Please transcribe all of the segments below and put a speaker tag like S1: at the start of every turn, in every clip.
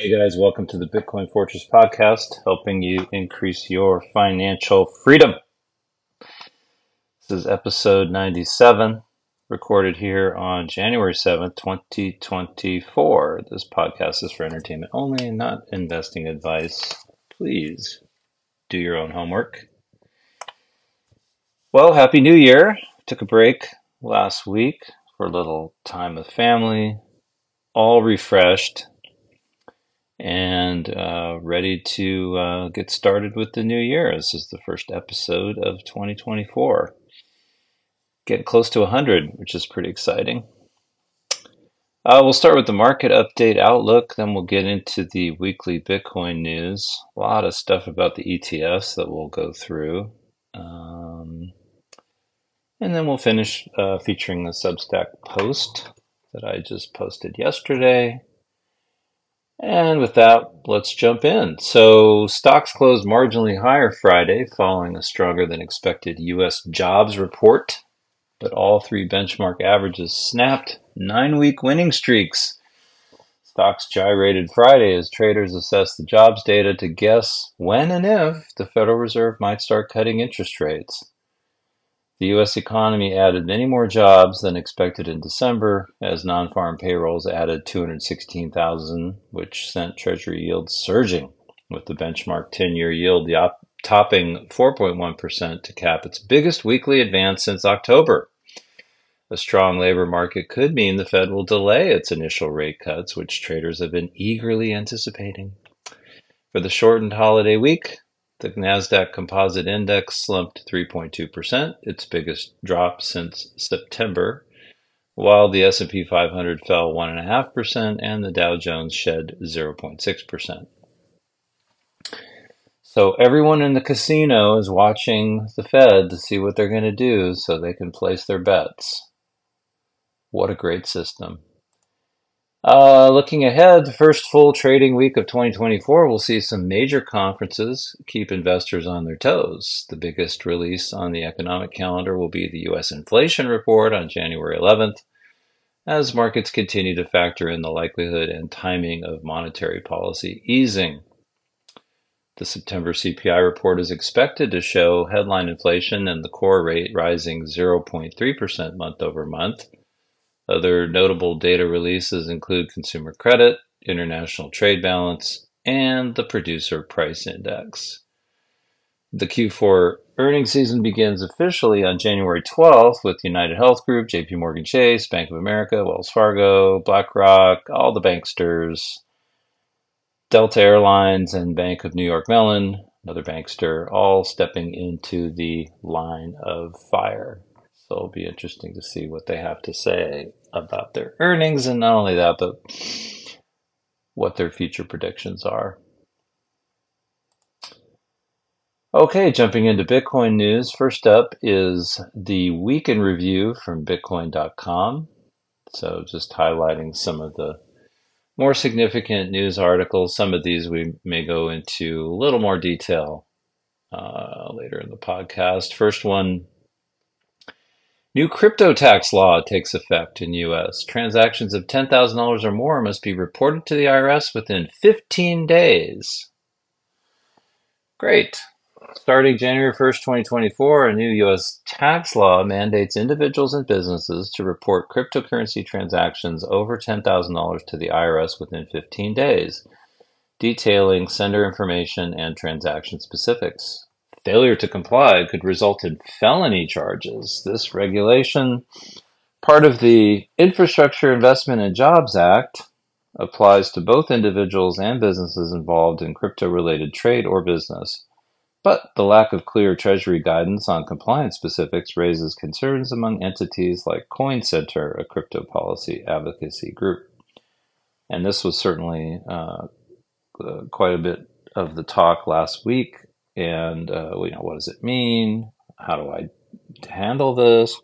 S1: Hey guys, welcome to the Bitcoin Fortress podcast, helping you increase your financial freedom. This is episode 97, recorded here on January 7th, 2024. This podcast is for entertainment only, not investing advice. Please do your own homework. Well, Happy New Year. Took a break last week for a little time with family, all refreshed and uh, ready to uh, get started with the new year. This is the first episode of 2024. Getting close to 100, which is pretty exciting. Uh, we'll start with the market update outlook, then we'll get into the weekly Bitcoin news. A lot of stuff about the ETFs that we'll go through. Um, and then we'll finish uh, featuring the Substack post that I just posted yesterday. And with that, let's jump in. So, stocks closed marginally higher Friday following a stronger than expected U.S. jobs report, but all three benchmark averages snapped nine week winning streaks. Stocks gyrated Friday as traders assessed the jobs data to guess when and if the Federal Reserve might start cutting interest rates. The U.S. economy added many more jobs than expected in December, as non farm payrolls added 216,000, which sent Treasury yields surging, with the benchmark 10 year yield topping 4.1% to cap its biggest weekly advance since October. A strong labor market could mean the Fed will delay its initial rate cuts, which traders have been eagerly anticipating. For the shortened holiday week, the Nasdaq Composite Index slumped 3.2%, its biggest drop since September, while the S&P 500 fell 1.5% and the Dow Jones shed 0.6%. So everyone in the casino is watching the Fed to see what they're going to do so they can place their bets. What a great system. Uh, looking ahead, the first full trading week of 2024 will see some major conferences keep investors on their toes. The biggest release on the economic calendar will be the U.S. inflation report on January 11th, as markets continue to factor in the likelihood and timing of monetary policy easing. The September CPI report is expected to show headline inflation and the core rate rising 0.3% month over month other notable data releases include consumer credit, international trade balance, and the producer price index. The Q4 earnings season begins officially on January 12th with United Health Group, JP Morgan Chase, Bank of America, Wells Fargo, BlackRock, all the banksters, Delta Airlines, and Bank of New York Mellon, another bankster, all stepping into the line of fire. So it'll be interesting to see what they have to say about their earnings, and not only that, but what their future predictions are. Okay, jumping into Bitcoin news. First up is the week in review from Bitcoin.com. So, just highlighting some of the more significant news articles. Some of these we may go into a little more detail uh, later in the podcast. First one New crypto tax law takes effect in U.S. Transactions of $10,000 or more must be reported to the IRS within 15 days. Great. Starting January 1st, 2024, a new U.S. tax law mandates individuals and businesses to report cryptocurrency transactions over $10,000 to the IRS within 15 days, detailing sender information and transaction specifics failure to comply could result in felony charges. This regulation, part of the Infrastructure Investment and Jobs Act, applies to both individuals and businesses involved in crypto related trade or business. But the lack of clear Treasury guidance on compliance specifics raises concerns among entities like Coin Center, a crypto policy advocacy group. And this was certainly uh, uh, quite a bit of the talk last week and uh, you know what does it mean? How do I handle this?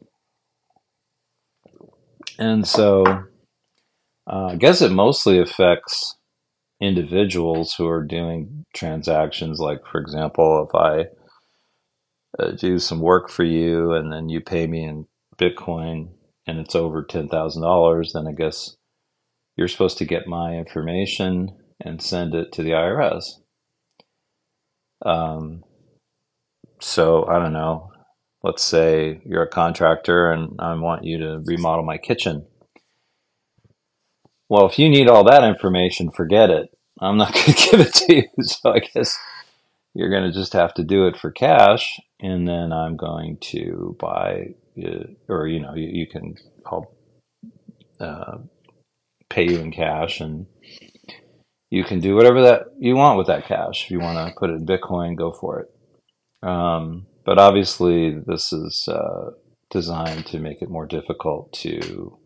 S1: And so, uh, I guess it mostly affects individuals who are doing transactions. Like, for example, if I uh, do some work for you and then you pay me in Bitcoin and it's over ten thousand dollars, then I guess you're supposed to get my information and send it to the IRS. Um, so I don't know. Let's say you're a contractor and I want you to remodel my kitchen. Well, if you need all that information, forget it. I'm not going to give it to you. So I guess you're going to just have to do it for cash, and then I'm going to buy, uh, or you know, you, you can I'll uh, pay you in cash, and you can do whatever that you want with that cash. If you want to put it in Bitcoin, go for it. Um, but obviously, this is uh, designed to make it more difficult to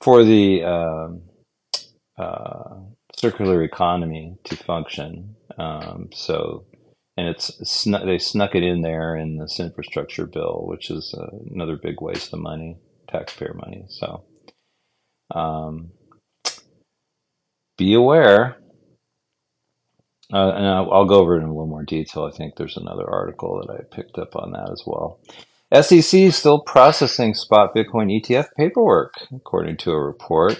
S1: for the um, uh, circular economy to function. Um, so and it's they snuck it in there in this infrastructure bill, which is uh, another big waste of money, taxpayer money. So, um, be aware. Uh, and I'll, go over it in a little more detail. I think there's another article that I picked up on that as well. SEC is still processing spot Bitcoin ETF paperwork, according to a report.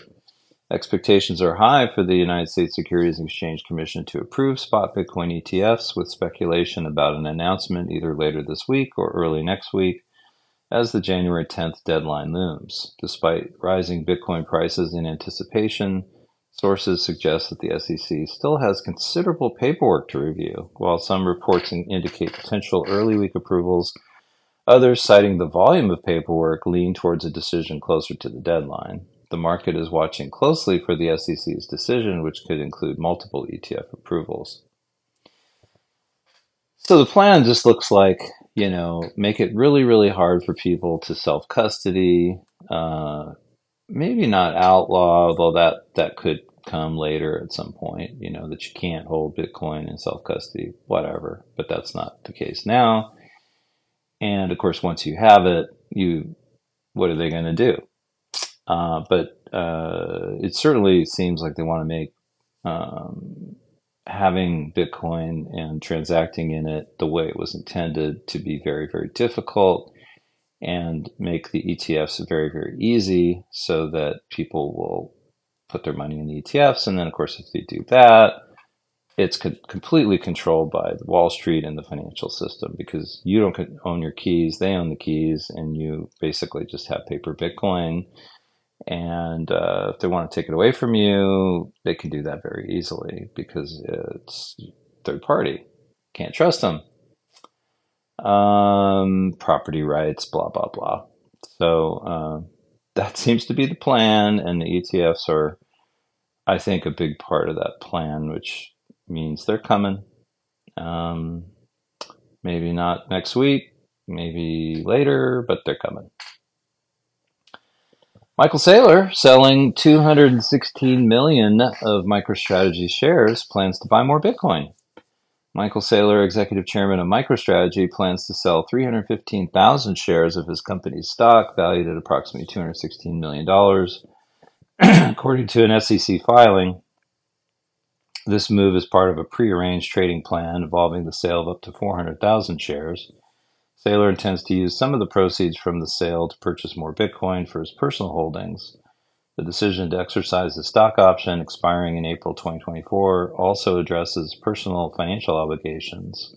S1: Expectations are high for the United States Securities and Exchange Commission to approve spot Bitcoin ETFs, with speculation about an announcement either later this week or early next week as the January 10th deadline looms. Despite rising Bitcoin prices in anticipation, sources suggest that the SEC still has considerable paperwork to review, while some reports indicate potential early week approvals. Others, citing the volume of paperwork, lean towards a decision closer to the deadline. The market is watching closely for the SEC's decision, which could include multiple ETF approvals. So the plan just looks like, you know, make it really, really hard for people to self custody. Uh, maybe not outlaw, although that, that could come later at some point, you know, that you can't hold Bitcoin in self custody, whatever. But that's not the case now. And of course, once you have it, you, what are they going to do? Uh, but uh, it certainly seems like they want to make um, having Bitcoin and transacting in it the way it was intended to be very, very difficult and make the ETFs very, very easy so that people will put their money in the ETFs. And then, of course, if they do that, it's co- completely controlled by Wall Street and the financial system because you don't own your keys, they own the keys, and you basically just have paper Bitcoin and uh, if they want to take it away from you, they can do that very easily because it's third party. Can't trust them. Um, property rights, blah, blah, blah. So uh, that seems to be the plan, and the ETFs are, I think, a big part of that plan, which means they're coming. Um, maybe not next week, maybe later, but they're coming. Michael Saylor, selling 216 million of MicroStrategy shares, plans to buy more Bitcoin. Michael Saylor, executive chairman of MicroStrategy, plans to sell 315,000 shares of his company's stock, valued at approximately $216 million. According to an SEC filing, this move is part of a prearranged trading plan involving the sale of up to 400,000 shares. Saylor intends to use some of the proceeds from the sale to purchase more Bitcoin for his personal holdings. The decision to exercise the stock option expiring in April 2024 also addresses personal financial obligations.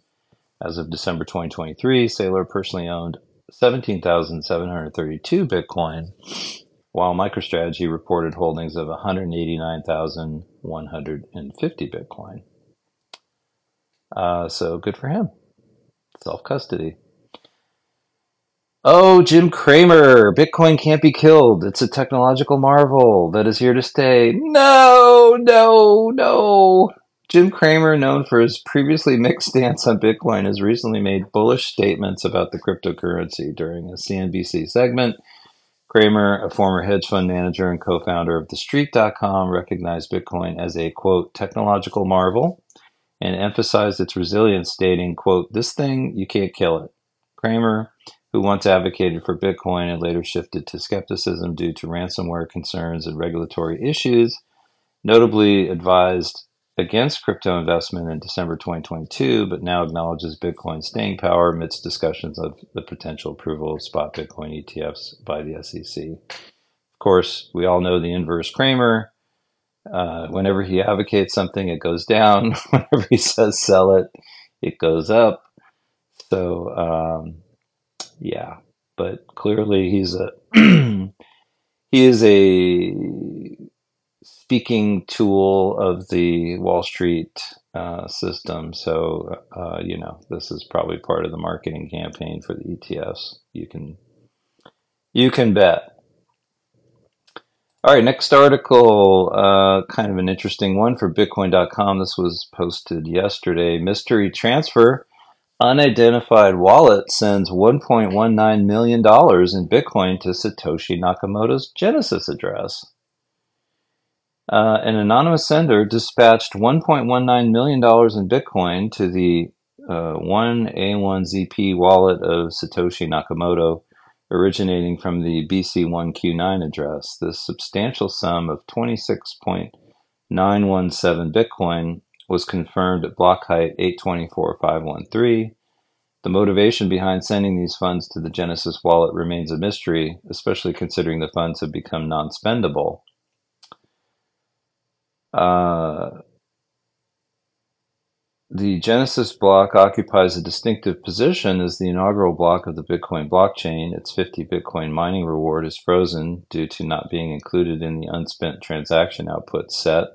S1: As of December 2023, Saylor personally owned 17,732 Bitcoin, while MicroStrategy reported holdings of 189,150 Bitcoin. Uh, so good for him. Self custody. Oh, Jim Cramer, Bitcoin can't be killed. It's a technological marvel that is here to stay. No, no, no. Jim Cramer, known for his previously mixed stance on Bitcoin, has recently made bullish statements about the cryptocurrency during a CNBC segment. Cramer, a former hedge fund manager and co founder of TheStreet.com, recognized Bitcoin as a quote, technological marvel and emphasized its resilience, stating, quote, this thing, you can't kill it. Cramer, who once advocated for Bitcoin and later shifted to skepticism due to ransomware concerns and regulatory issues, notably advised against crypto investment in December 2022, but now acknowledges Bitcoin's staying power amidst discussions of the potential approval of spot Bitcoin ETFs by the SEC. Of course, we all know the inverse Cramer. Uh, whenever he advocates something, it goes down. whenever he says sell it, it goes up. So um, yeah, but clearly he's a he is a speaking tool of the Wall Street uh, system. So uh, you know this is probably part of the marketing campaign for the ETFs. You can you can bet. All right, next article, uh, kind of an interesting one for Bitcoin.com. This was posted yesterday. Mystery transfer. Unidentified wallet sends $1.19 million in Bitcoin to Satoshi Nakamoto's Genesis address. Uh, an anonymous sender dispatched $1.19 million in Bitcoin to the uh, 1A1ZP wallet of Satoshi Nakamoto originating from the BC1Q9 address. This substantial sum of 26.917 Bitcoin was confirmed at block height 824513. The motivation behind sending these funds to the Genesis wallet remains a mystery, especially considering the funds have become non spendable. Uh, the Genesis block occupies a distinctive position as the inaugural block of the Bitcoin blockchain. Its 50 Bitcoin mining reward is frozen due to not being included in the unspent transaction output set,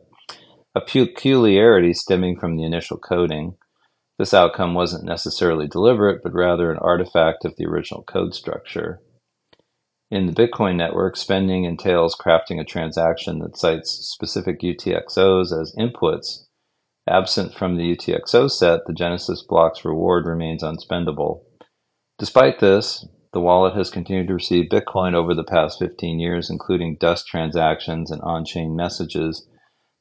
S1: a peculiarity stemming from the initial coding. This outcome wasn't necessarily deliberate, but rather an artifact of the original code structure. In the Bitcoin network, spending entails crafting a transaction that cites specific UTXOs as inputs Absent from the UTXO set, the Genesis block's reward remains unspendable. Despite this, the wallet has continued to receive Bitcoin over the past 15 years, including dust transactions and on chain messages,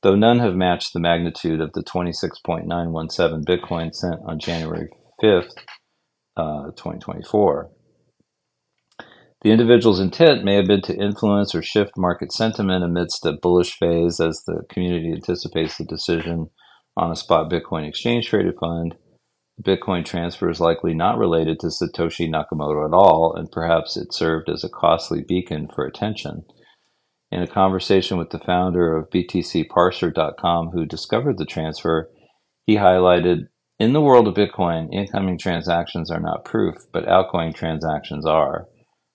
S1: though none have matched the magnitude of the 26.917 Bitcoin sent on January 5th, uh, 2024. The individual's intent may have been to influence or shift market sentiment amidst a bullish phase as the community anticipates the decision on a spot Bitcoin exchange traded fund. The Bitcoin transfer is likely not related to Satoshi Nakamoto at all, and perhaps it served as a costly beacon for attention. In a conversation with the founder of BTCParser.com, who discovered the transfer, he highlighted In the world of Bitcoin, incoming transactions are not proof, but outgoing transactions are.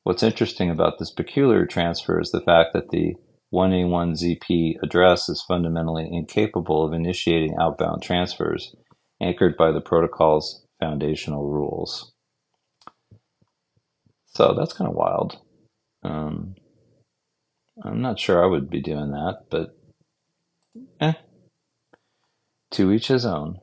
S1: What's interesting about this peculiar transfer is the fact that the 1A1ZP address is fundamentally incapable of initiating outbound transfers, anchored by the protocol's foundational rules. So that's kind of wild. Um, I'm not sure I would be doing that, but eh, to each his own.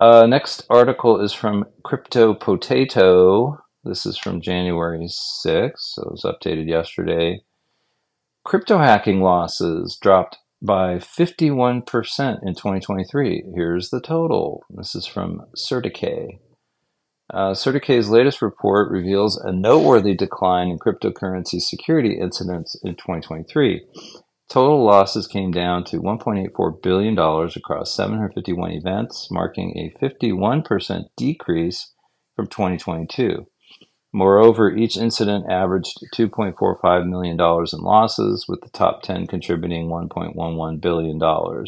S1: Uh, next article is from Crypto Potato. This is from January 6th, so it was updated yesterday. Crypto hacking losses dropped by 51% in 2023. Here's the total. This is from CertiK. Uh, latest report reveals a noteworthy decline in cryptocurrency security incidents in 2023. Total losses came down to $1.84 billion across 751 events, marking a 51% decrease from 2022. Moreover, each incident averaged $2.45 million in losses, with the top 10 contributing $1.11 billion.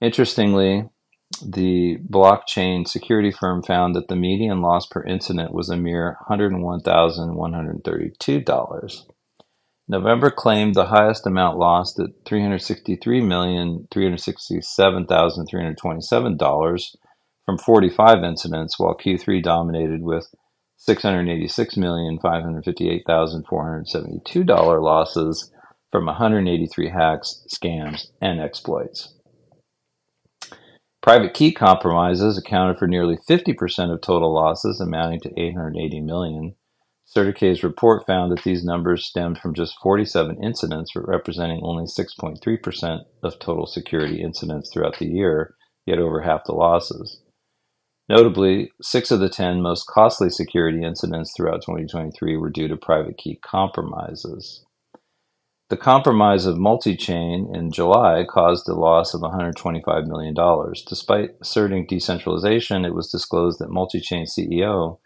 S1: Interestingly, the blockchain security firm found that the median loss per incident was a mere $101,132. November claimed the highest amount lost at $363,367,327 from 45 incidents, while Q3 dominated with $686,558,472 losses from 183 hacks, scams, and exploits. Private key compromises accounted for nearly 50% of total losses, amounting to 880 million. CertiK's report found that these numbers stemmed from just 47 incidents, representing only 6.3% of total security incidents throughout the year, yet over half the losses. Notably, six of the 10 most costly security incidents throughout 2023 were due to private key compromises. The compromise of Multichain in July caused a loss of $125 million. Despite asserting decentralization, it was disclosed that Multichain CEO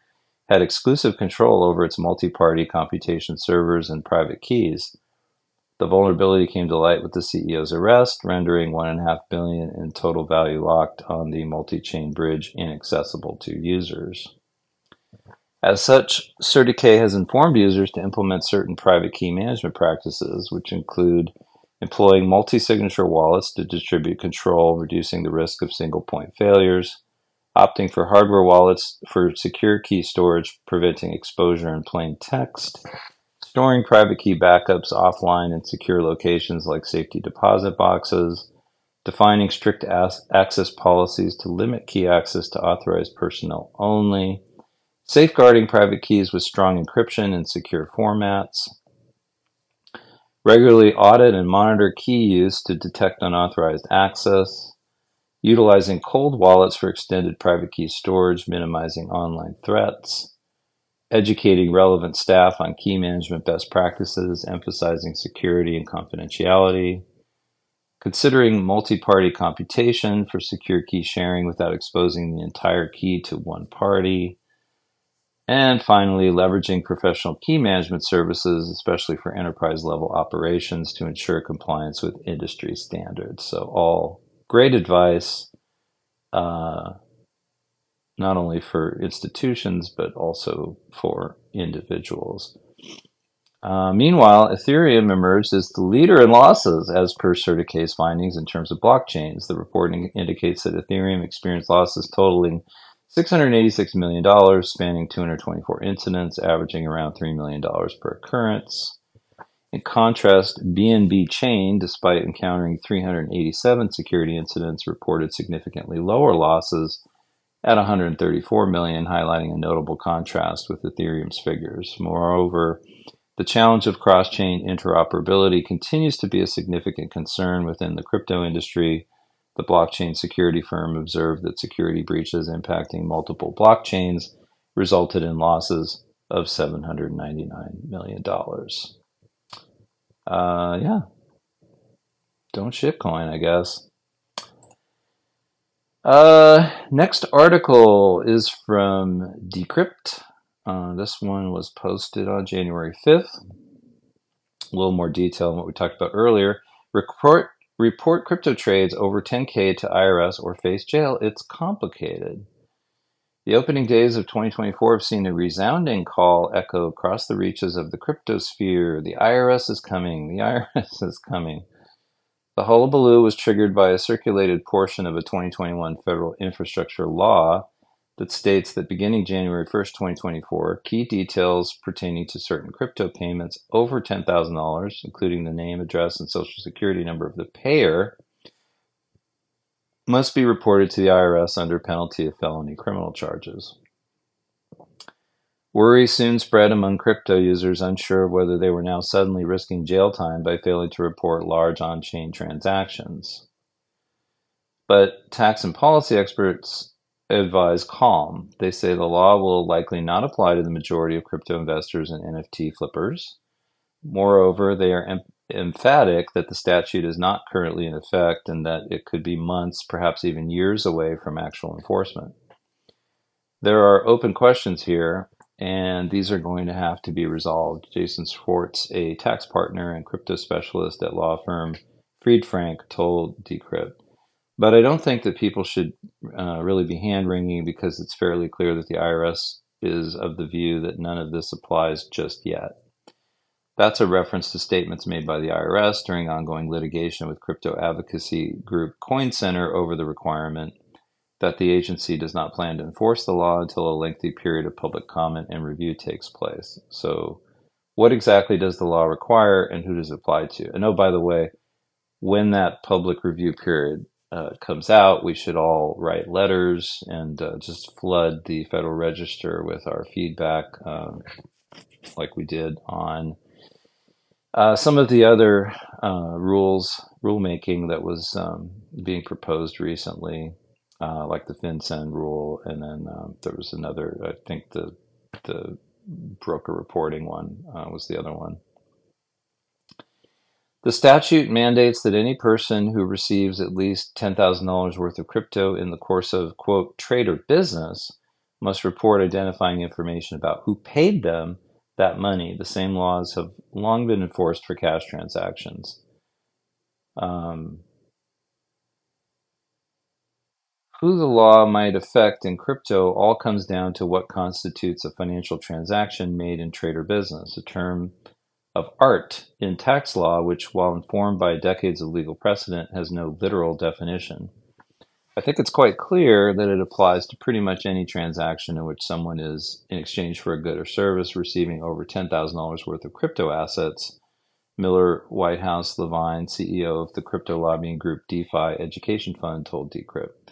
S1: had exclusive control over its multi party computation servers and private keys. The vulnerability came to light with the CEO's arrest, rendering one and a half billion in total value locked on the multi-chain bridge inaccessible to users. As such, CertiK has informed users to implement certain private key management practices, which include employing multi-signature wallets to distribute control, reducing the risk of single-point failures, opting for hardware wallets for secure key storage, preventing exposure in plain text, storing private key backups offline in secure locations like safety deposit boxes, defining strict access policies to limit key access to authorized personnel only, safeguarding private keys with strong encryption and secure formats, regularly audit and monitor key use to detect unauthorized access, utilizing cold wallets for extended private key storage, minimizing online threats, educating relevant staff on key management best practices, emphasizing security and confidentiality, considering multi-party computation for secure key sharing without exposing the entire key to one party, and finally, leveraging professional key management services, especially for enterprise level operations to ensure compliance with industry standards. So all great advice, uh, not only for institutions, but also for individuals. Uh, meanwhile, Ethereum emerged as the leader in losses as per CertiK's findings in terms of blockchains. The reporting indicates that Ethereum experienced losses totaling $686 million, spanning 224 incidents, averaging around $3 million per occurrence. In contrast, BNB Chain, despite encountering 387 security incidents, reported significantly lower losses at 134 million, highlighting a notable contrast with Ethereum's figures. Moreover, the challenge of cross-chain interoperability continues to be a significant concern within the crypto industry. The blockchain security firm observed that security breaches impacting multiple blockchains resulted in losses of $799 million. Uh, yeah. Don't shitcoin, I guess. Uh, next article is from Decrypt. Uh, this one was posted on January 5th. A little more detail on what we talked about earlier. Report report crypto trades over 10k to IRS or face jail. It's complicated. The opening days of 2024 have seen a resounding call echo across the reaches of the cryptosphere. The IRS is coming. The IRS is coming. The hullabaloo was triggered by a circulated portion of a 2021 federal infrastructure law that states that beginning January 1st, 2024, key details pertaining to certain crypto payments over $10,000, including the name, address, and social security number of the payer, must be reported to the IRS under penalty of felony criminal charges. Worry soon spread among crypto users unsure of whether they were now suddenly risking jail time by failing to report large on chain transactions. But tax and policy experts advise calm. They say the law will likely not apply to the majority of crypto investors and NFT flippers. Moreover, they are emphatic that the statute is not currently in effect and that it could be months, perhaps even years away from actual enforcement. There are open questions here, and these are going to have to be resolved. Jason Schwartz, a tax partner and crypto specialist at law firm Fried Frank, told Decrypt. But I don't think that people should uh, really be hand wringing because it's fairly clear that the IRS is of the view that none of this applies just yet. That's a reference to statements made by the IRS during ongoing litigation with crypto advocacy group Coin Center over the requirement that the agency does not plan to enforce the law until a lengthy period of public comment and review takes place. So, what exactly does the law require and who does it apply to? And oh, by the way, when that public review period uh, comes out, we should all write letters and uh, just flood the Federal Register with our feedback, um, like we did on uh, some of the other uh, rules, rulemaking that was um, being proposed recently, uh, like the FinCEN rule, and then um, there was another. I think the the broker reporting one uh, was the other one. The statute mandates that any person who receives at least $10,000 worth of crypto in the course of, quote, trade or business must report identifying information about who paid them that money. The same laws have long been enforced for cash transactions. Um, who the law might affect in crypto all comes down to what constitutes a financial transaction made in trade or business, a term of art in tax law, which, while informed by decades of legal precedent, has no literal definition. I think it's quite clear that it applies to pretty much any transaction in which someone is, in exchange for a good or service, receiving over $10,000 worth of crypto assets. Miller Whitehouse Levine, CEO of the crypto lobbying group DeFi Education Fund, told Decrypt.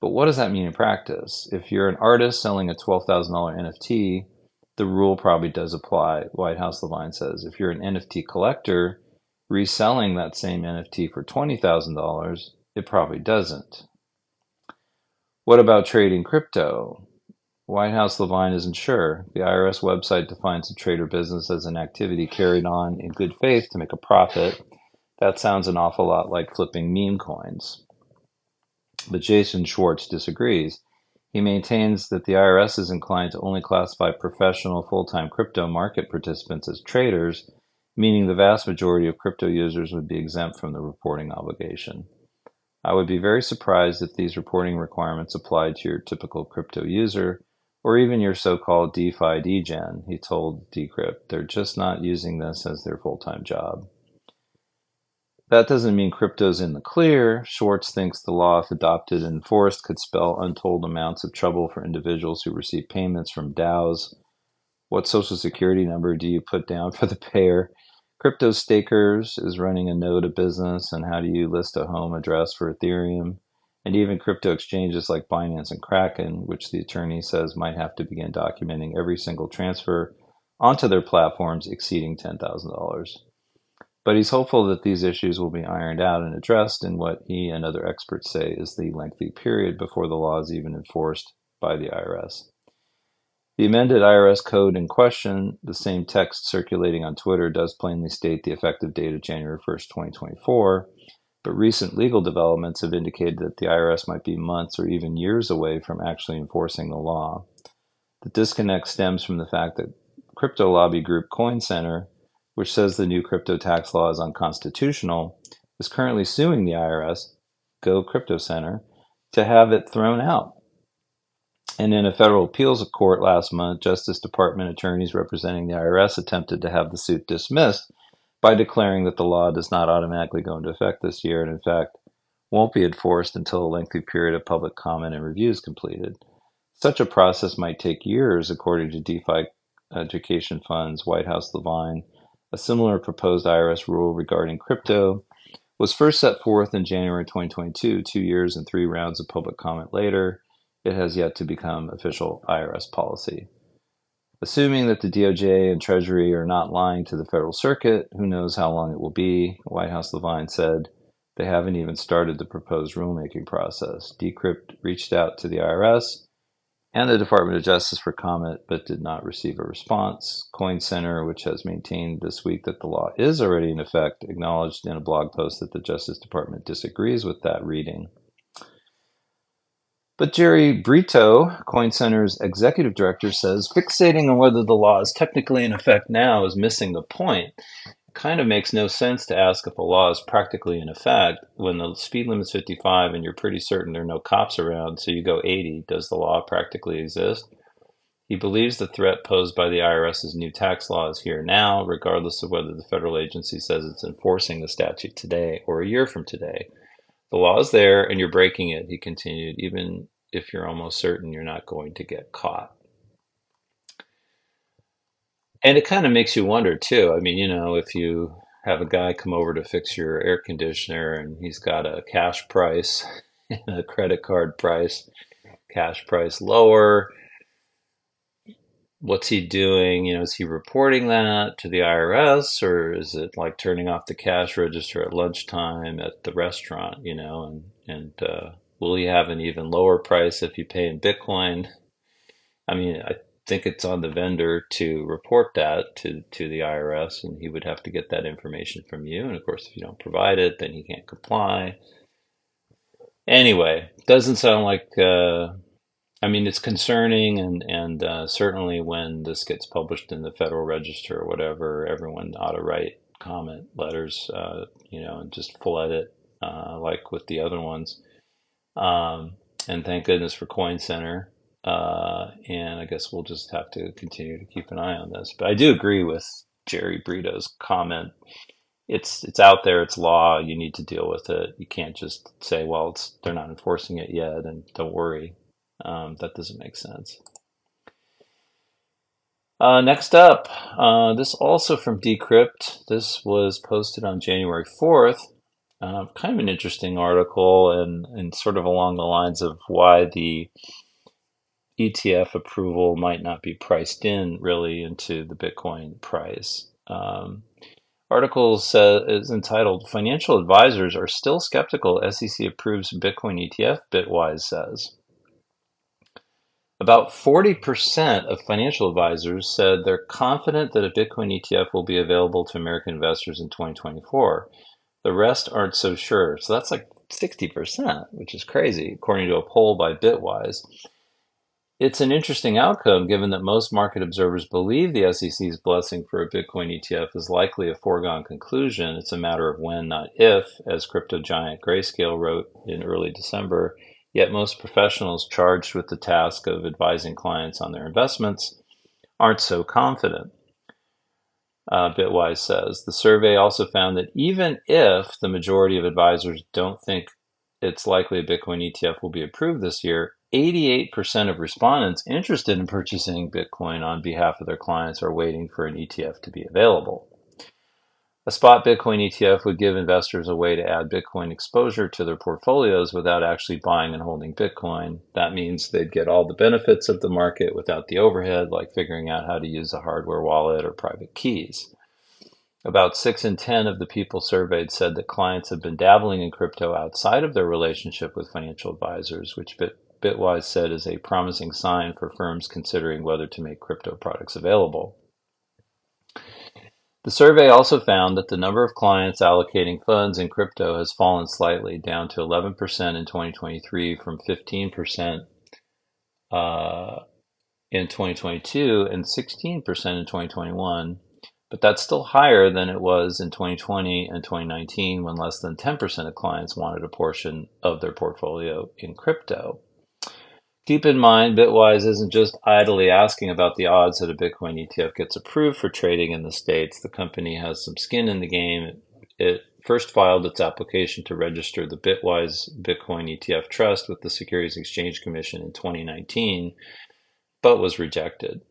S1: But what does that mean in practice? If you're an artist selling a $12,000 NFT, the rule probably does apply, Whitehouse Levine says. If you're an NFT collector reselling that same NFT for $20,000, it probably doesn't. What about trading crypto? Whitehouse Levine isn't sure. The IRS website defines a trade or business as an activity carried on in good faith to make a profit. That sounds an awful lot like flipping meme coins. But Jason Schwartz disagrees. He maintains that the IRS is inclined to only classify professional full time crypto market participants as traders, meaning the vast majority of crypto users would be exempt from the reporting obligation. I would be very surprised if these reporting requirements applied to your typical crypto user or even your so called DeFi degen, he told Decrypt. They're just not using this as their full time job. That doesn't mean crypto's in the clear. Schwartz thinks the law, if adopted and enforced, could spell untold amounts of trouble for individuals who receive payments from DAOs. What social security number do you put down for the payer? Crypto Stakers is running a node of business, and how do you list a home address for Ethereum? And even crypto exchanges like Binance and Kraken, which the attorney says might have to begin documenting every single transfer onto their platforms exceeding $10,000. But he's hopeful that these issues will be ironed out and addressed in what he and other experts say is the lengthy period before the law is even enforced by the IRS. The amended IRS code in question, the same text circulating on Twitter, does plainly state the effective date of January 1st, 2024, but recent legal developments have indicated that the IRS might be months or even years away from actually enforcing the law. The disconnect stems from the fact that crypto lobby group Coin Center which says the new crypto tax law is unconstitutional, is currently suing the IRS, Go Crypto Center, to have it thrown out. And in a federal appeals court last month, Justice Department attorneys representing the IRS attempted to have the suit dismissed by declaring that the law does not automatically go into effect this year and, in fact, won't be enforced until a lengthy period of public comment and review is completed. Such a process might take years, according to DeFi Education Fund's Whitehouse Levine a similar proposed IRS rule regarding crypto was first set forth in January 2022, two years and three rounds of public comment later. It has yet to become official IRS policy. Assuming that the DOJ and Treasury are not lying to the Federal Circuit, who knows how long it will be, Whitehouse Levine said they haven't even started the proposed rulemaking process. Decrypt reached out to the IRS and the Department of Justice for comment, but did not receive a response. Coin Center, which has maintained this week that the law is already in effect, acknowledged in a blog post that the Justice Department disagrees with that reading. But Jerry Brito, Coin Center's executive director, says fixating on whether the law is technically in effect now is missing the point kind of makes no sense to ask if a law is practically in effect when the speed limit's 55 and you're pretty certain there are no cops around, so you go 80. Does the law practically exist? He believes the threat posed by the IRS's new tax law is here now, regardless of whether the federal agency says it's enforcing the statute today or a year from today. The law is there and you're breaking it, he continued, even if you're almost certain you're not going to get caught. And it kind of makes you wonder too. I mean, you know, if you have a guy come over to fix your air conditioner and he's got a cash price and a credit card price, cash price lower, what's he doing? You know, is he reporting that to the IRS or is it like turning off the cash register at lunchtime at the restaurant, you know, and, and, uh, will he have an even lower price if you pay in Bitcoin? I mean, I think it's on the vendor to report that to, to the IRS, and he would have to get that information from you. And of course, if you don't provide it, then he can't comply. Anyway, doesn't sound like uh, I mean, it's concerning, and and uh, certainly when this gets published in the Federal Register or whatever, everyone ought to write comment letters, uh, you know, and just flood it uh, like with the other ones. Um, and thank goodness for Coin Center. Uh, and I guess we'll just have to continue to keep an eye on this. But I do agree with Jerry Brito's comment. It's it's out there. It's law. You need to deal with it. You can't just say, "Well, it's they're not enforcing it yet," and don't worry. Um, that doesn't make sense. Uh, next up, uh, this also from Decrypt. This was posted on January 4th. Uh, kind of an interesting article and, and sort of along the lines of why the ETF approval might not be priced in really into the Bitcoin price. Um, article says, is entitled Financial Advisors Are Still Skeptical SEC Approves Bitcoin ETF, Bitwise says. About 40% of financial advisors said they're confident that a Bitcoin ETF will be available to American investors in 2024. The rest aren't so sure. So that's like 60%, which is crazy, according to a poll by Bitwise. It's an interesting outcome given that most market observers believe the SEC's blessing for a Bitcoin ETF is likely a foregone conclusion. It's a matter of when, not if, as crypto giant Grayscale wrote in early December. Yet most professionals charged with the task of advising clients on their investments aren't so confident. Uh, Bitwise says the survey also found that even if the majority of advisors don't think it's likely a Bitcoin ETF will be approved this year, 88% of respondents interested in purchasing Bitcoin on behalf of their clients are waiting for an ETF to be available. A spot Bitcoin ETF would give investors a way to add Bitcoin exposure to their portfolios without actually buying and holding Bitcoin. That means they'd get all the benefits of the market without the overhead, like figuring out how to use a hardware wallet or private keys. About 6 in 10 of the people surveyed said that clients have been dabbling in crypto outside of their relationship with financial advisors, which Bit- Bitwise said is a promising sign for firms considering whether to make crypto products available. The survey also found that the number of clients allocating funds in crypto has fallen slightly, down to 11% in 2023 from 15% uh, in 2022 and 16% in 2021. But that's still higher than it was in 2020 and 2019 when less than 10% of clients wanted a portion of their portfolio in crypto. Keep in mind, Bitwise isn't just idly asking about the odds that a Bitcoin ETF gets approved for trading in the States. The company has some skin in the game. It first filed its application to register the Bitwise Bitcoin ETF Trust with the Securities Exchange Commission in 2019, but was rejected.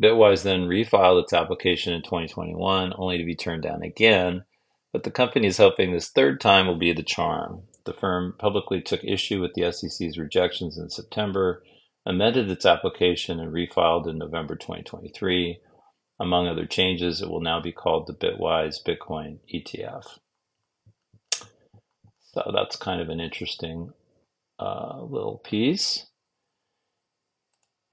S1: Bitwise then refiled its application in 2021, only to be turned down again. But the company is hoping this third time will be the charm. The firm publicly took issue with the SEC's rejections in September, amended its application, and refiled in November 2023. Among other changes, it will now be called the Bitwise Bitcoin ETF. So that's kind of an interesting uh, little piece.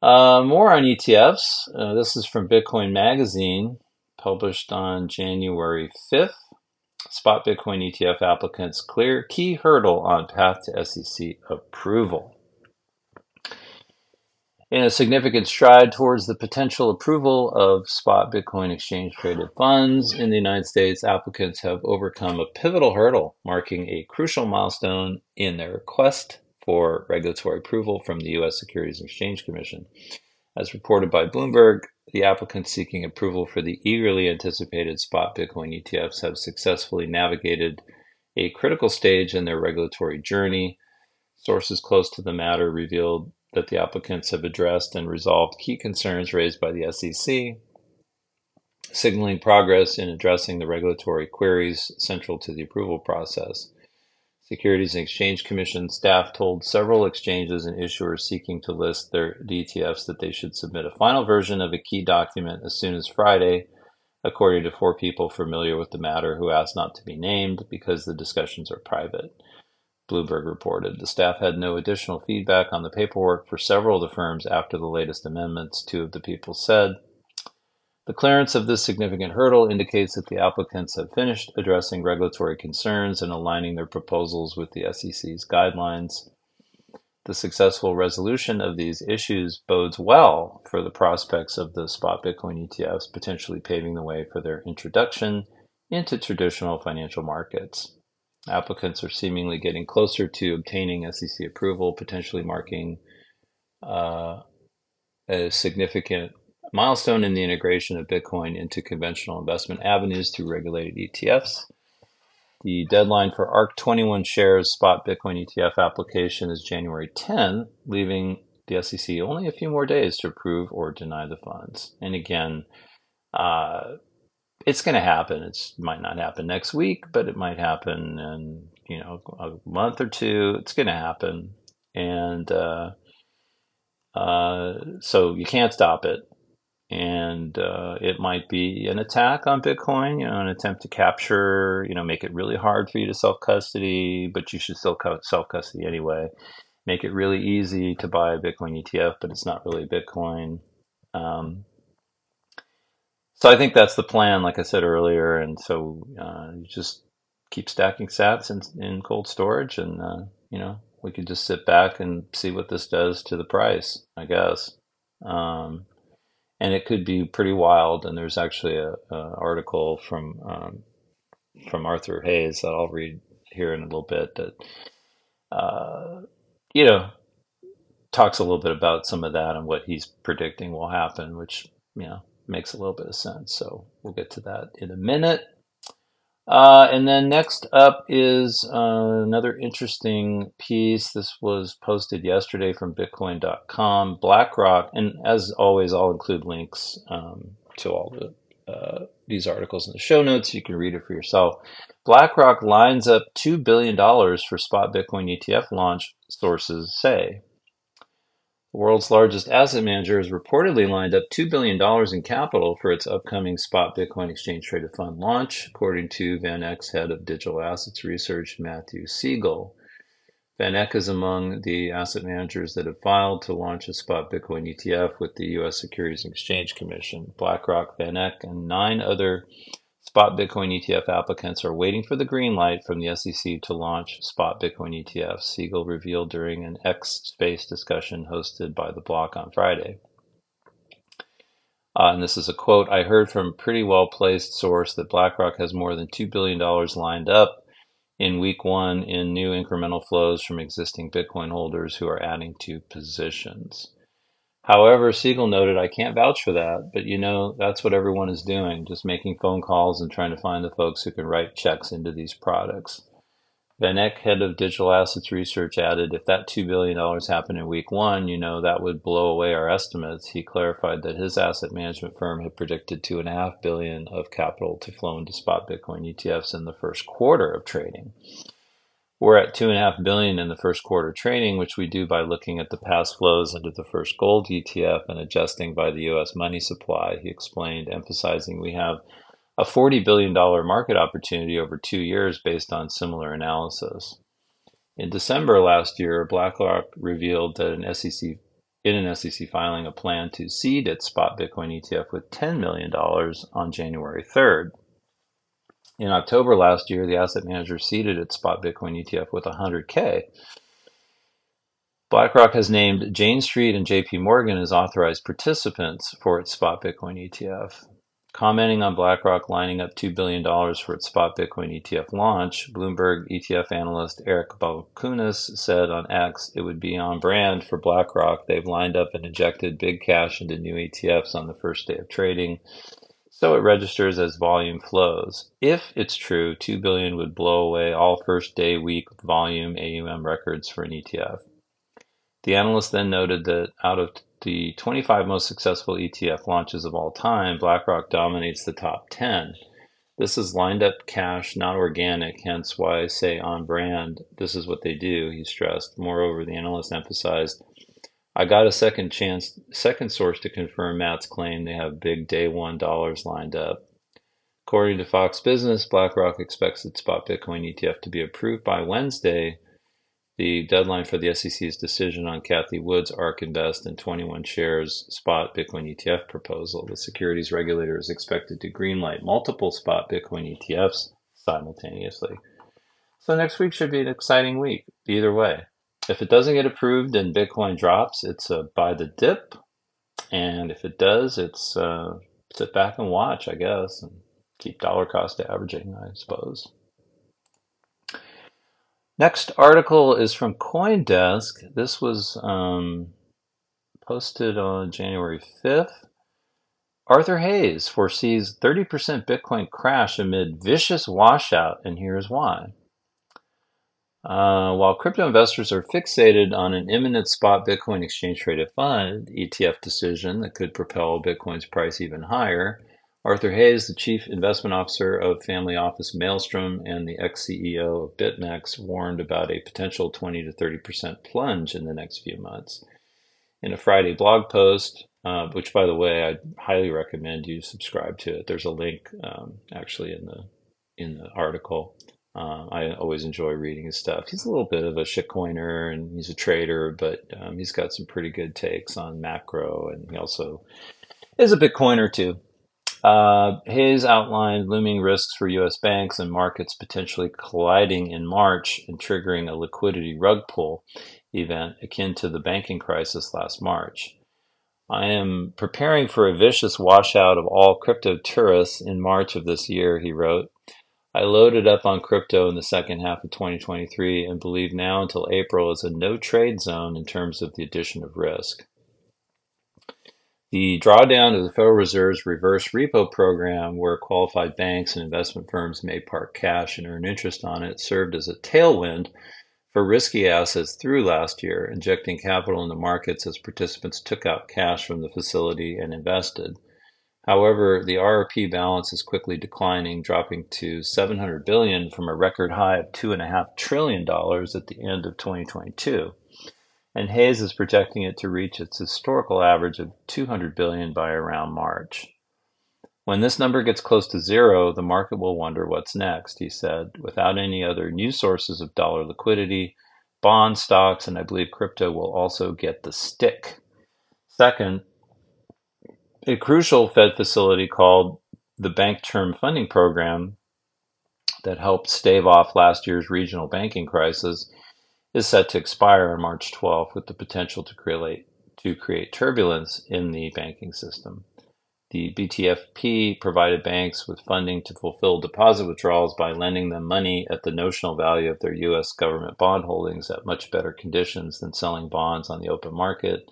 S1: Uh, more on ETFs. Uh, this is from Bitcoin Magazine, published on January 5th. Spot Bitcoin ETF applicants clear key hurdle on path to SEC approval. In a significant stride towards the potential approval of spot Bitcoin exchange traded funds in the United States, applicants have overcome a pivotal hurdle, marking a crucial milestone in their quest for regulatory approval from the U.S. Securities and Exchange Commission. As reported by Bloomberg, the applicants seeking approval for the eagerly anticipated spot Bitcoin ETFs have successfully navigated a critical stage in their regulatory journey. Sources close to the matter revealed that the applicants have addressed and resolved key concerns raised by the SEC, signaling progress in addressing the regulatory queries central to the approval process. Securities and Exchange Commission staff told several exchanges and issuers seeking to list their ETFs that they should submit a final version of a key document as soon as Friday, according to four people familiar with the matter who asked not to be named because the discussions are private. Bloomberg reported. The staff had no additional feedback on the paperwork for several of the firms after the latest amendments, two of the people said. The clearance of this significant hurdle indicates that the applicants have finished addressing regulatory concerns and aligning their proposals with the SEC's guidelines. the successful resolution of these issues bodes well for the prospects of the spot Bitcoin ETFs, potentially paving the way for their introduction into traditional financial markets. Applicants are seemingly getting closer to obtaining SEC approval, potentially marking uh, a significant milestone in the integration of Bitcoin into conventional investment avenues through regulated ETFs. The deadline for ARK21 shares spot Bitcoin ETF application is January 10, leaving the SEC only a few more days to approve or deny the funds. And again, uh, it's going to happen. It might not happen next week, but it might happen in you know a month or two. It's going to happen, and uh, uh, so you can't stop it and uh, it might be an attack on Bitcoin, you know, an attempt to capture, you know, make it really hard for you to self custody, but you should still self custody anyway. Make it really easy to buy a Bitcoin ETF, but it's not really Bitcoin. Um, so I think that's the plan, like I said earlier, and so uh, you just keep stacking Sats in, in cold storage, and uh, you know we could just sit back and see what this does to the price, I guess. Um, and it could be pretty wild. And there's actually a, a article from um, from Arthur Hayes that I'll read here in a little bit that uh, you know talks a little bit about some of that and what he's predicting will happen, which you know makes a little bit of sense. So we'll get to that in a minute. Uh, and then next up is uh, another interesting piece. This was posted yesterday from Bitcoin.com. BlackRock, and as always, I'll include links um, to all the uh, these articles in the show notes. You can read it for yourself. BlackRock lines up $2 billion for spot Bitcoin ETF launch, sources say. The world's largest asset manager has reportedly lined up $2 billion in capital for its upcoming spot Bitcoin exchange traded fund launch, according to VanEck's head of digital assets research, Matthew Siegel. VanEck is among the asset managers that have filed to launch a spot Bitcoin ETF with the U.S. Securities and Exchange Commission. BlackRock, VanEck, and nine other Spot Bitcoin ETF applicants are waiting for the green light from the SEC to launch Spot Bitcoin ETFs, Siegel revealed during an X Space discussion hosted by the block on Friday. Uh, and this is a quote I heard from a pretty well placed source that BlackRock has more than $2 billion lined up in week one in new incremental flows from existing Bitcoin holders who are adding to positions. However, Siegel noted, I can't vouch for that, but you know, that's what everyone is doing, just making phone calls and trying to find the folks who can write checks into these products. VanEck, head of digital assets research, added, if that $2 billion happened in week one, you know, that would blow away our estimates. He clarified that his asset management firm had predicted 2.5 billion of capital to flow into spot Bitcoin ETFs in the first quarter of trading. We're at two and a half billion in the first quarter trading, which we do by looking at the past flows into the first gold ETF and adjusting by the U.S. money supply. He explained, emphasizing we have a $40 billion market opportunity over two years based on similar analysis. In December last year, BlackRock revealed that an SEC in an SEC filing a plan to seed its spot Bitcoin ETF with $10 million on January 3rd. In October last year, the asset manager seeded its spot Bitcoin ETF with 100K. BlackRock has named Jane Street and JP Morgan as authorized participants for its spot Bitcoin ETF. Commenting on BlackRock lining up $2 billion for its spot Bitcoin ETF launch, Bloomberg ETF analyst Eric Balchunas said on X it would be on brand for BlackRock. They've lined up and injected big cash into new ETFs on the first day of trading so it registers as volume flows. If it's true, 2 billion would blow away all first day week volume AUM records for an ETF. The analyst then noted that out of the 25 most successful ETF launches of all time, BlackRock dominates the top 10. This is lined up cash, not organic, hence why I say on brand. This is what they do, he stressed. Moreover, the analyst emphasized I got a second chance, second source to confirm Matt's claim they have big day one dollars lined up. According to Fox Business, BlackRock expects its spot Bitcoin ETF to be approved by Wednesday, the deadline for the SEC's decision on Cathie Wood's ARK Invest and 21 shares spot Bitcoin ETF proposal. The securities regulator is expected to greenlight multiple spot Bitcoin ETFs simultaneously. So next week should be an exciting week, either way. If it doesn't get approved and Bitcoin drops, it's a buy the dip. And if it does, it's uh, sit back and watch, I guess, and keep dollar cost averaging, I suppose. Next article is from CoinDesk. This was um, posted on January 5th. Arthur Hayes foresees 30% Bitcoin crash amid vicious washout, and here's why. Uh, while crypto investors are fixated on an imminent spot Bitcoin exchange traded fund ETF decision that could propel Bitcoin's price even higher, Arthur Hayes, the chief investment officer of family office Maelstrom and the ex CEO of BitMEX, warned about a potential 20 to 30% plunge in the next few months. In a Friday blog post, uh, which by the way, I highly recommend you subscribe to it. There's a link um, actually in the in the article. Uh, I always enjoy reading his stuff. He's a little bit of a shitcoiner and he's a trader, but um, he's got some pretty good takes on macro, and he also is a Bitcoiner too. Uh, Hayes outlined looming risks for U.S. banks and markets potentially colliding in March and triggering a liquidity rug pull event akin to the banking crisis last March. I am preparing for a vicious washout of all crypto tourists in March of this year, he wrote. I loaded up on crypto in the second half of 2023 and believe now until April is a no trade zone in terms of the addition of risk. The drawdown of the Federal Reserve's reverse repo program, where qualified banks and investment firms may park cash and earn interest on it, served as a tailwind for risky assets through last year, injecting capital into markets as participants took out cash from the facility and invested. However, the RRP balance is quickly declining, dropping to 700 billion from a record high of $2.5 trillion at the end of 2022. And Hayes is projecting it to reach its historical average of 200 billion by around March. When this number gets close to zero, the market will wonder what's next, he said. Without any other new sources of dollar liquidity, bond stocks, and I believe crypto will also get the stick. Second, a crucial Fed facility called the Bank Term Funding Program that helped stave off last year's regional banking crisis is set to expire on March 12th with the potential to create, to create turbulence in the banking system. The BTFP provided banks with funding to fulfill deposit withdrawals by lending them money at the notional value of their U.S. government bond holdings at much better conditions than selling bonds on the open market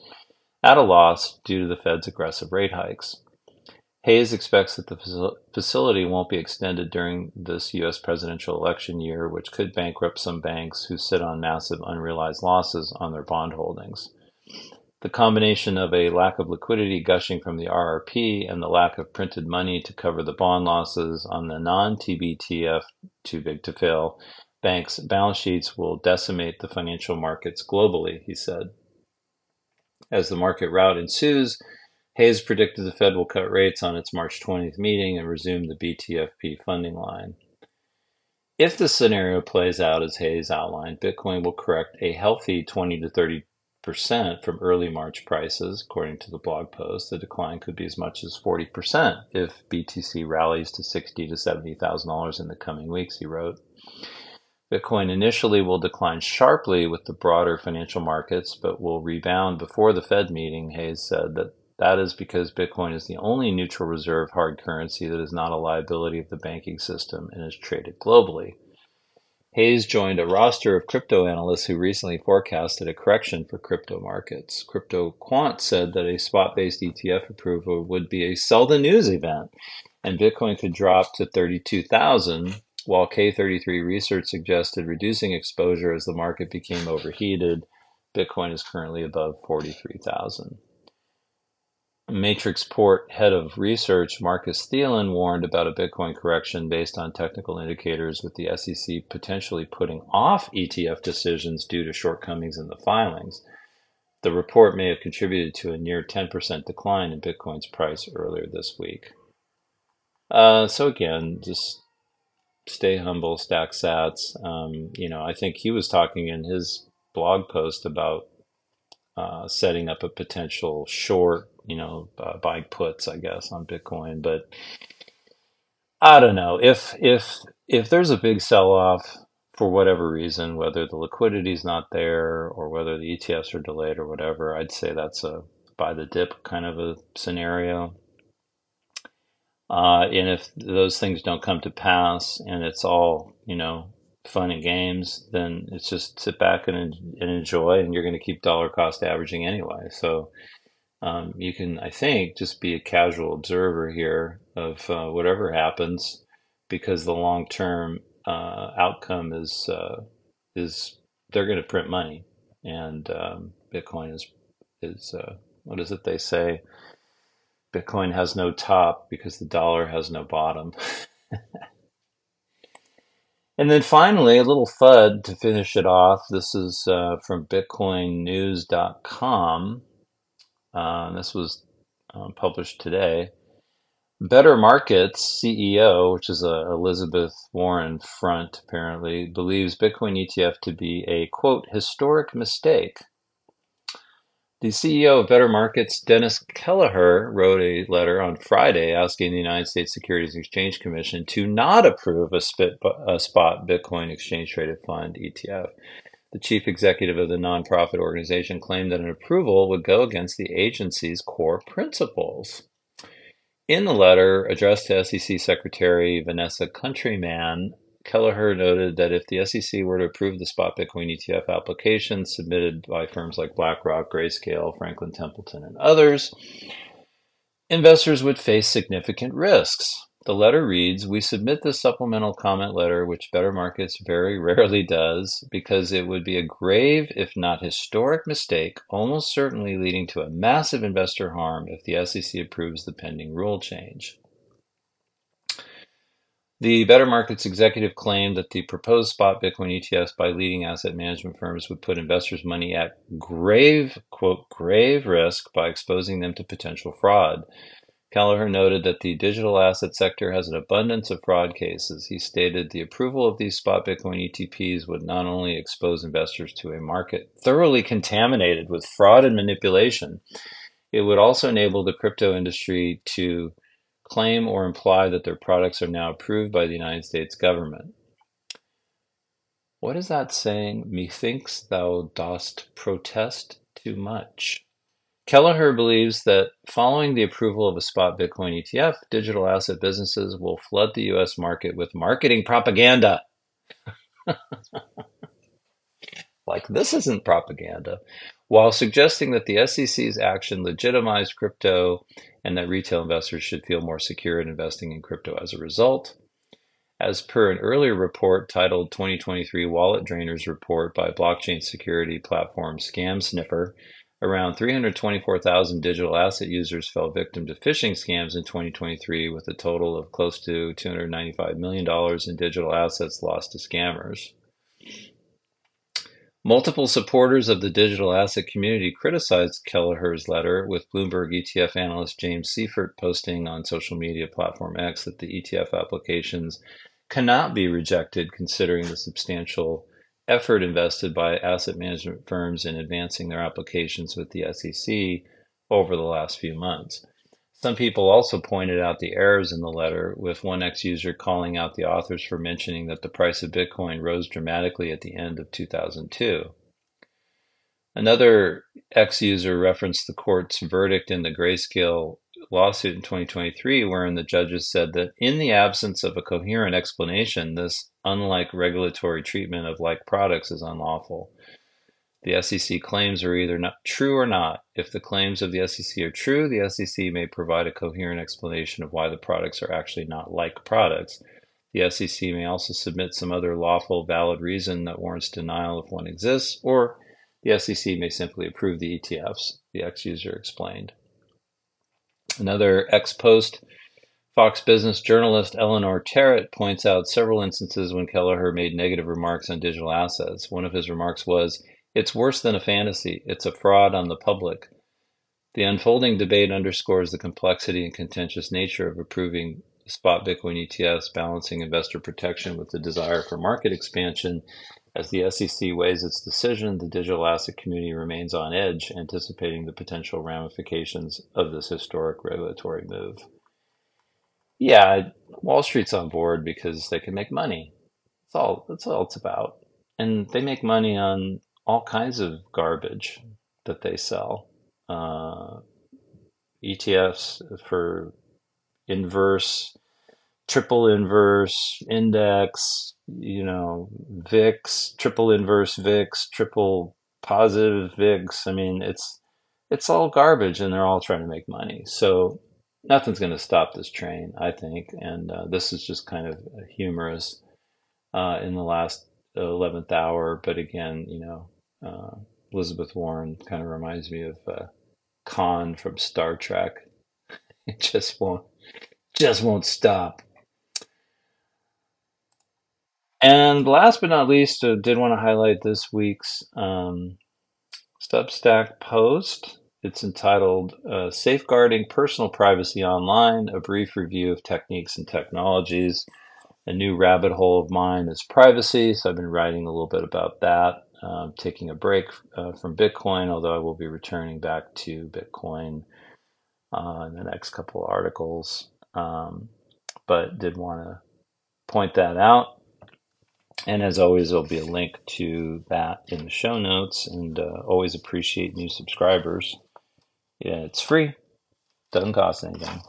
S1: at a loss due to the Fed's aggressive rate hikes. Hayes expects that the facility won't be extended during this U.S. presidential election year, which could bankrupt some banks who sit on massive unrealized losses on their bond holdings. The combination of a lack of liquidity gushing from the RRP and the lack of printed money to cover the bond losses on the non TBTF too big to fail banks' balance sheets will decimate the financial markets globally, he said. As the market rout ensues, Hayes predicted the Fed will cut rates on its March 20th meeting and resume the BTFP funding line. If the scenario plays out as Hayes outlined, Bitcoin will correct a healthy 20 to 30 percent from early March prices, according to the blog post. The decline could be as much as 40% if BTC rallies to sixty to $70,000 in the coming weeks, he wrote. Bitcoin initially will decline sharply with the broader financial markets, but will rebound before the Fed meeting, Hayes said that that is because Bitcoin is the only neutral reserve hard currency that is not a liability of the banking system and is traded globally. Hayes joined a roster of crypto analysts who recently forecasted a correction for crypto markets. CryptoQuant said that a spot based ETF approval would be a sell the news event, and Bitcoin could drop to 32,000, while K33 Research suggested reducing exposure as the market became overheated. Bitcoin is currently above 43,000. Matrixport head of research Marcus Thielen warned about a Bitcoin correction based on technical indicators, with the SEC potentially putting off ETF decisions due to shortcomings in the filings. The report may have contributed to a near 10% decline in Bitcoin's price earlier this week. Uh, so again, just stay humble, stack sats. Um, you know, I think he was talking in his blog post about uh, setting up a potential short you know, uh, buying puts, I guess, on Bitcoin. But I don't know if if if there's a big sell off for whatever reason, whether the liquidity is not there or whether the ETFs are delayed or whatever, I'd say that's a buy the dip kind of a scenario. Uh, and if those things don't come to pass and it's all, you know, fun and games, then it's just sit back and, and enjoy, and you're going to keep dollar cost averaging anyway. So um, you can, I think, just be a casual observer here of uh, whatever happens, because the long term uh, outcome is uh, is they're going to print money, and um, Bitcoin is is uh, what is it they say? Bitcoin has no top because the dollar has no bottom. and then finally, a little FUD to finish it off. This is uh, from BitcoinNews.com. Uh, this was uh, published today. Better Markets CEO, which is a Elizabeth Warren front apparently, believes Bitcoin ETF to be a quote historic mistake. The CEO of Better Markets, Dennis Kelleher, wrote a letter on Friday asking the United States Securities and Exchange Commission to not approve a, spit, a spot Bitcoin exchange traded fund ETF. The chief executive of the nonprofit organization claimed that an approval would go against the agency's core principles. In the letter addressed to SEC Secretary Vanessa Countryman, Kelleher noted that if the SEC were to approve the spot Bitcoin ETF application submitted by firms like BlackRock, Grayscale, Franklin Templeton, and others, investors would face significant risks. The letter reads We submit this supplemental comment letter, which Better Markets very rarely does, because it would be a grave, if not historic, mistake, almost certainly leading to a massive investor harm if the SEC approves the pending rule change. The Better Markets executive claimed that the proposed spot Bitcoin ETFs by leading asset management firms would put investors' money at grave, quote, grave risk by exposing them to potential fraud. Kelleher noted that the digital asset sector has an abundance of fraud cases. He stated the approval of these spot Bitcoin ETPs would not only expose investors to a market thoroughly contaminated with fraud and manipulation, it would also enable the crypto industry to claim or imply that their products are now approved by the United States government. What is that saying? Methinks thou dost protest too much. Kelleher believes that following the approval of a spot Bitcoin ETF, digital asset businesses will flood the US market with marketing propaganda. like, this isn't propaganda, while suggesting that the SEC's action legitimized crypto and that retail investors should feel more secure in investing in crypto as a result. As per an earlier report titled 2023 Wallet Drainers Report by blockchain security platform ScamSniffer, Around 324,000 digital asset users fell victim to phishing scams in 2023, with a total of close to $295 million in digital assets lost to scammers. Multiple supporters of the digital asset community criticized Kelleher's letter, with Bloomberg ETF analyst James Seyffart posting on social media platform X that the ETF applications cannot be rejected considering the substantial effort invested by asset management firms in advancing their applications with the SEC over the last few months. Some people also pointed out the errors in the letter, with one ex user calling out the authors for mentioning that the price of Bitcoin rose dramatically at the end of 2002. Another ex user referenced the court's verdict in the Grayscale lawsuit in 2023, wherein the judges said that in the absence of a coherent explanation, this unlike regulatory treatment of like products is unlawful. The SEC claims are either not true or not. If the claims of the SEC are true, the SEC may provide a coherent explanation of why the products are actually not like products. The SEC may also submit some other lawful, valid reason that warrants denial if one exists, or the SEC may simply approve the ETFs, the ex user explained. Another ex post Fox Business journalist Eleanor Terrett points out several instances when Kelleher made negative remarks on digital assets. One of his remarks was, It's worse than a fantasy, it's a fraud on the public. The unfolding debate underscores the complexity and contentious nature of approving spot Bitcoin ETFs, balancing investor protection with the desire for market expansion. As the SEC weighs its decision, the digital asset community remains on edge, anticipating the potential ramifications of this historic regulatory move. Yeah, Wall Street's on board because they can make money. That's all. That's all it's about. And they make money on all kinds of garbage that they sell. Uh, ETFs for inverse, triple inverse, index, you know, VIX, triple inverse VIX, triple positive VIX. I mean, it's it's all garbage, and they're all trying to make money. So nothing's going to stop this train, I think. And uh, this is just kind of humorous uh, in the last eleventh hour. But again, you know, uh, Elizabeth Warren kind of reminds me of uh, Khan from Star Trek. It just won't just won't stop. And last but not least, I did want to highlight this week's um, Substack post. It's entitled uh, Safeguarding Personal Privacy Online A Brief Review of Techniques and Technologies. A new rabbit hole of mine is privacy. So I've been writing a little bit about that. Um, taking a break uh, from Bitcoin, although I will be returning back to Bitcoin uh, in the next couple of articles. Um, but did want to point that out. And as always, there'll be a link to that in the show notes. And uh, always appreciate new subscribers. Yeah, it's free, doesn't cost anything.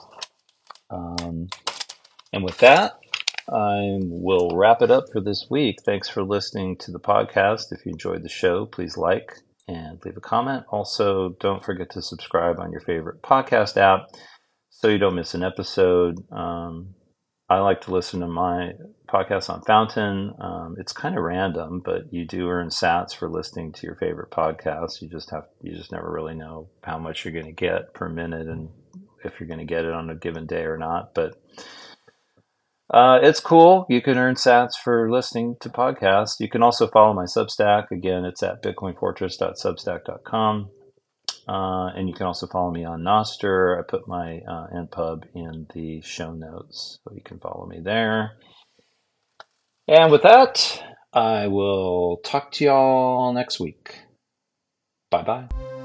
S1: Um, and with that, I will wrap it up for this week. Thanks for listening to the podcast. If you enjoyed the show, please like and leave a comment. Also, don't forget to subscribe on your favorite podcast app so you don't miss an episode. Um, I like to listen to my podcast on Fountain. Um, it's kind of random, but you do earn sats for listening to your favorite podcast. You just have you just never really know how much you're going to get per minute and if you're going to get it on a given day or not. But uh, it's cool. You can earn sats for listening to podcasts. You can also follow my Substack. Again, it's at bitcoinfortress.substack.com. Uh, and you can also follow me on Nostr. I put my uh, NPub in the show notes, so you can follow me there. And with that, I will talk to y'all next week. Bye bye.